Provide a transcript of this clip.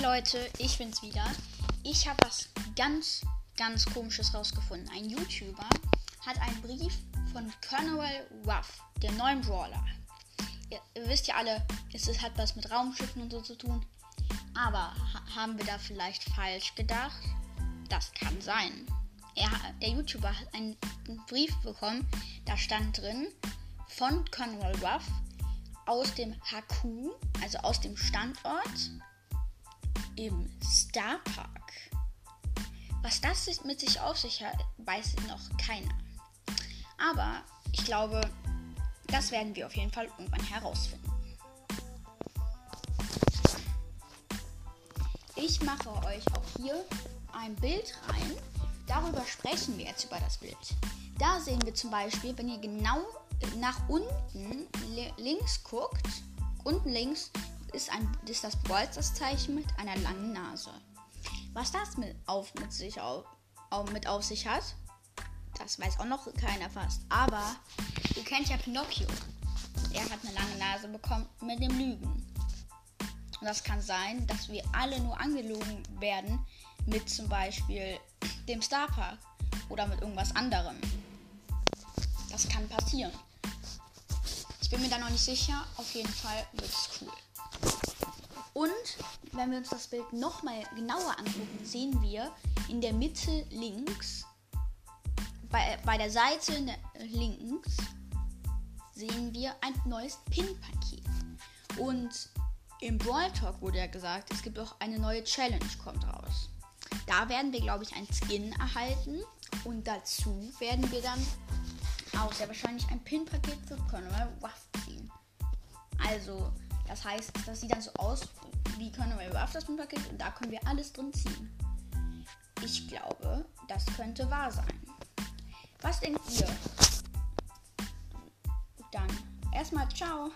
Leute, ich bin's wieder. Ich habe was ganz, ganz komisches rausgefunden. Ein YouTuber hat einen Brief von Colonel Ruff, dem neuen Brawler. Ihr, ihr wisst ja alle, es hat was mit Raumschiffen und so zu tun. Aber ha haben wir da vielleicht falsch gedacht? Das kann sein. Er, der YouTuber hat einen Brief bekommen, da stand drin von Colonel Ruff aus dem HQ, also aus dem Standort im Star Park. Was das mit sich auf sich hat, weiß noch keiner. Aber ich glaube, das werden wir auf jeden Fall irgendwann herausfinden. Ich mache euch auch hier ein Bild rein. Darüber sprechen wir jetzt über das Bild. Da sehen wir zum Beispiel, wenn ihr genau nach unten links guckt, unten links ist, ein, ist das Bolzers-Zeichen mit einer langen Nase. Was das mit, auf, mit, sich auf, mit auf sich hat, das weiß auch noch keiner fast. Aber ihr kennt ja Pinocchio. Er hat eine lange Nase bekommen mit dem Lügen. Und das kann sein, dass wir alle nur angelogen werden mit zum Beispiel dem Starpark oder mit irgendwas anderem. Das kann passieren. Ich bin mir da noch nicht sicher. Auf jeden Fall wird es cool. Und wenn wir uns das Bild nochmal genauer angucken, sehen wir in der Mitte links, bei, bei der Seite links, sehen wir ein neues Pin-Paket. Und im Brawl Talk wurde ja gesagt, es gibt auch eine neue Challenge, kommt raus. Da werden wir, glaube ich, ein Skin erhalten. Und dazu werden wir dann auch sehr wahrscheinlich ein Pin-Paket für Colonel Ruff ziehen. Also, das heißt, das sieht dann so aus wie Colonel Ruff das Pin-Paket und da können wir alles drin ziehen. Ich glaube, das könnte wahr sein. Was denkt ihr? Dann erstmal ciao.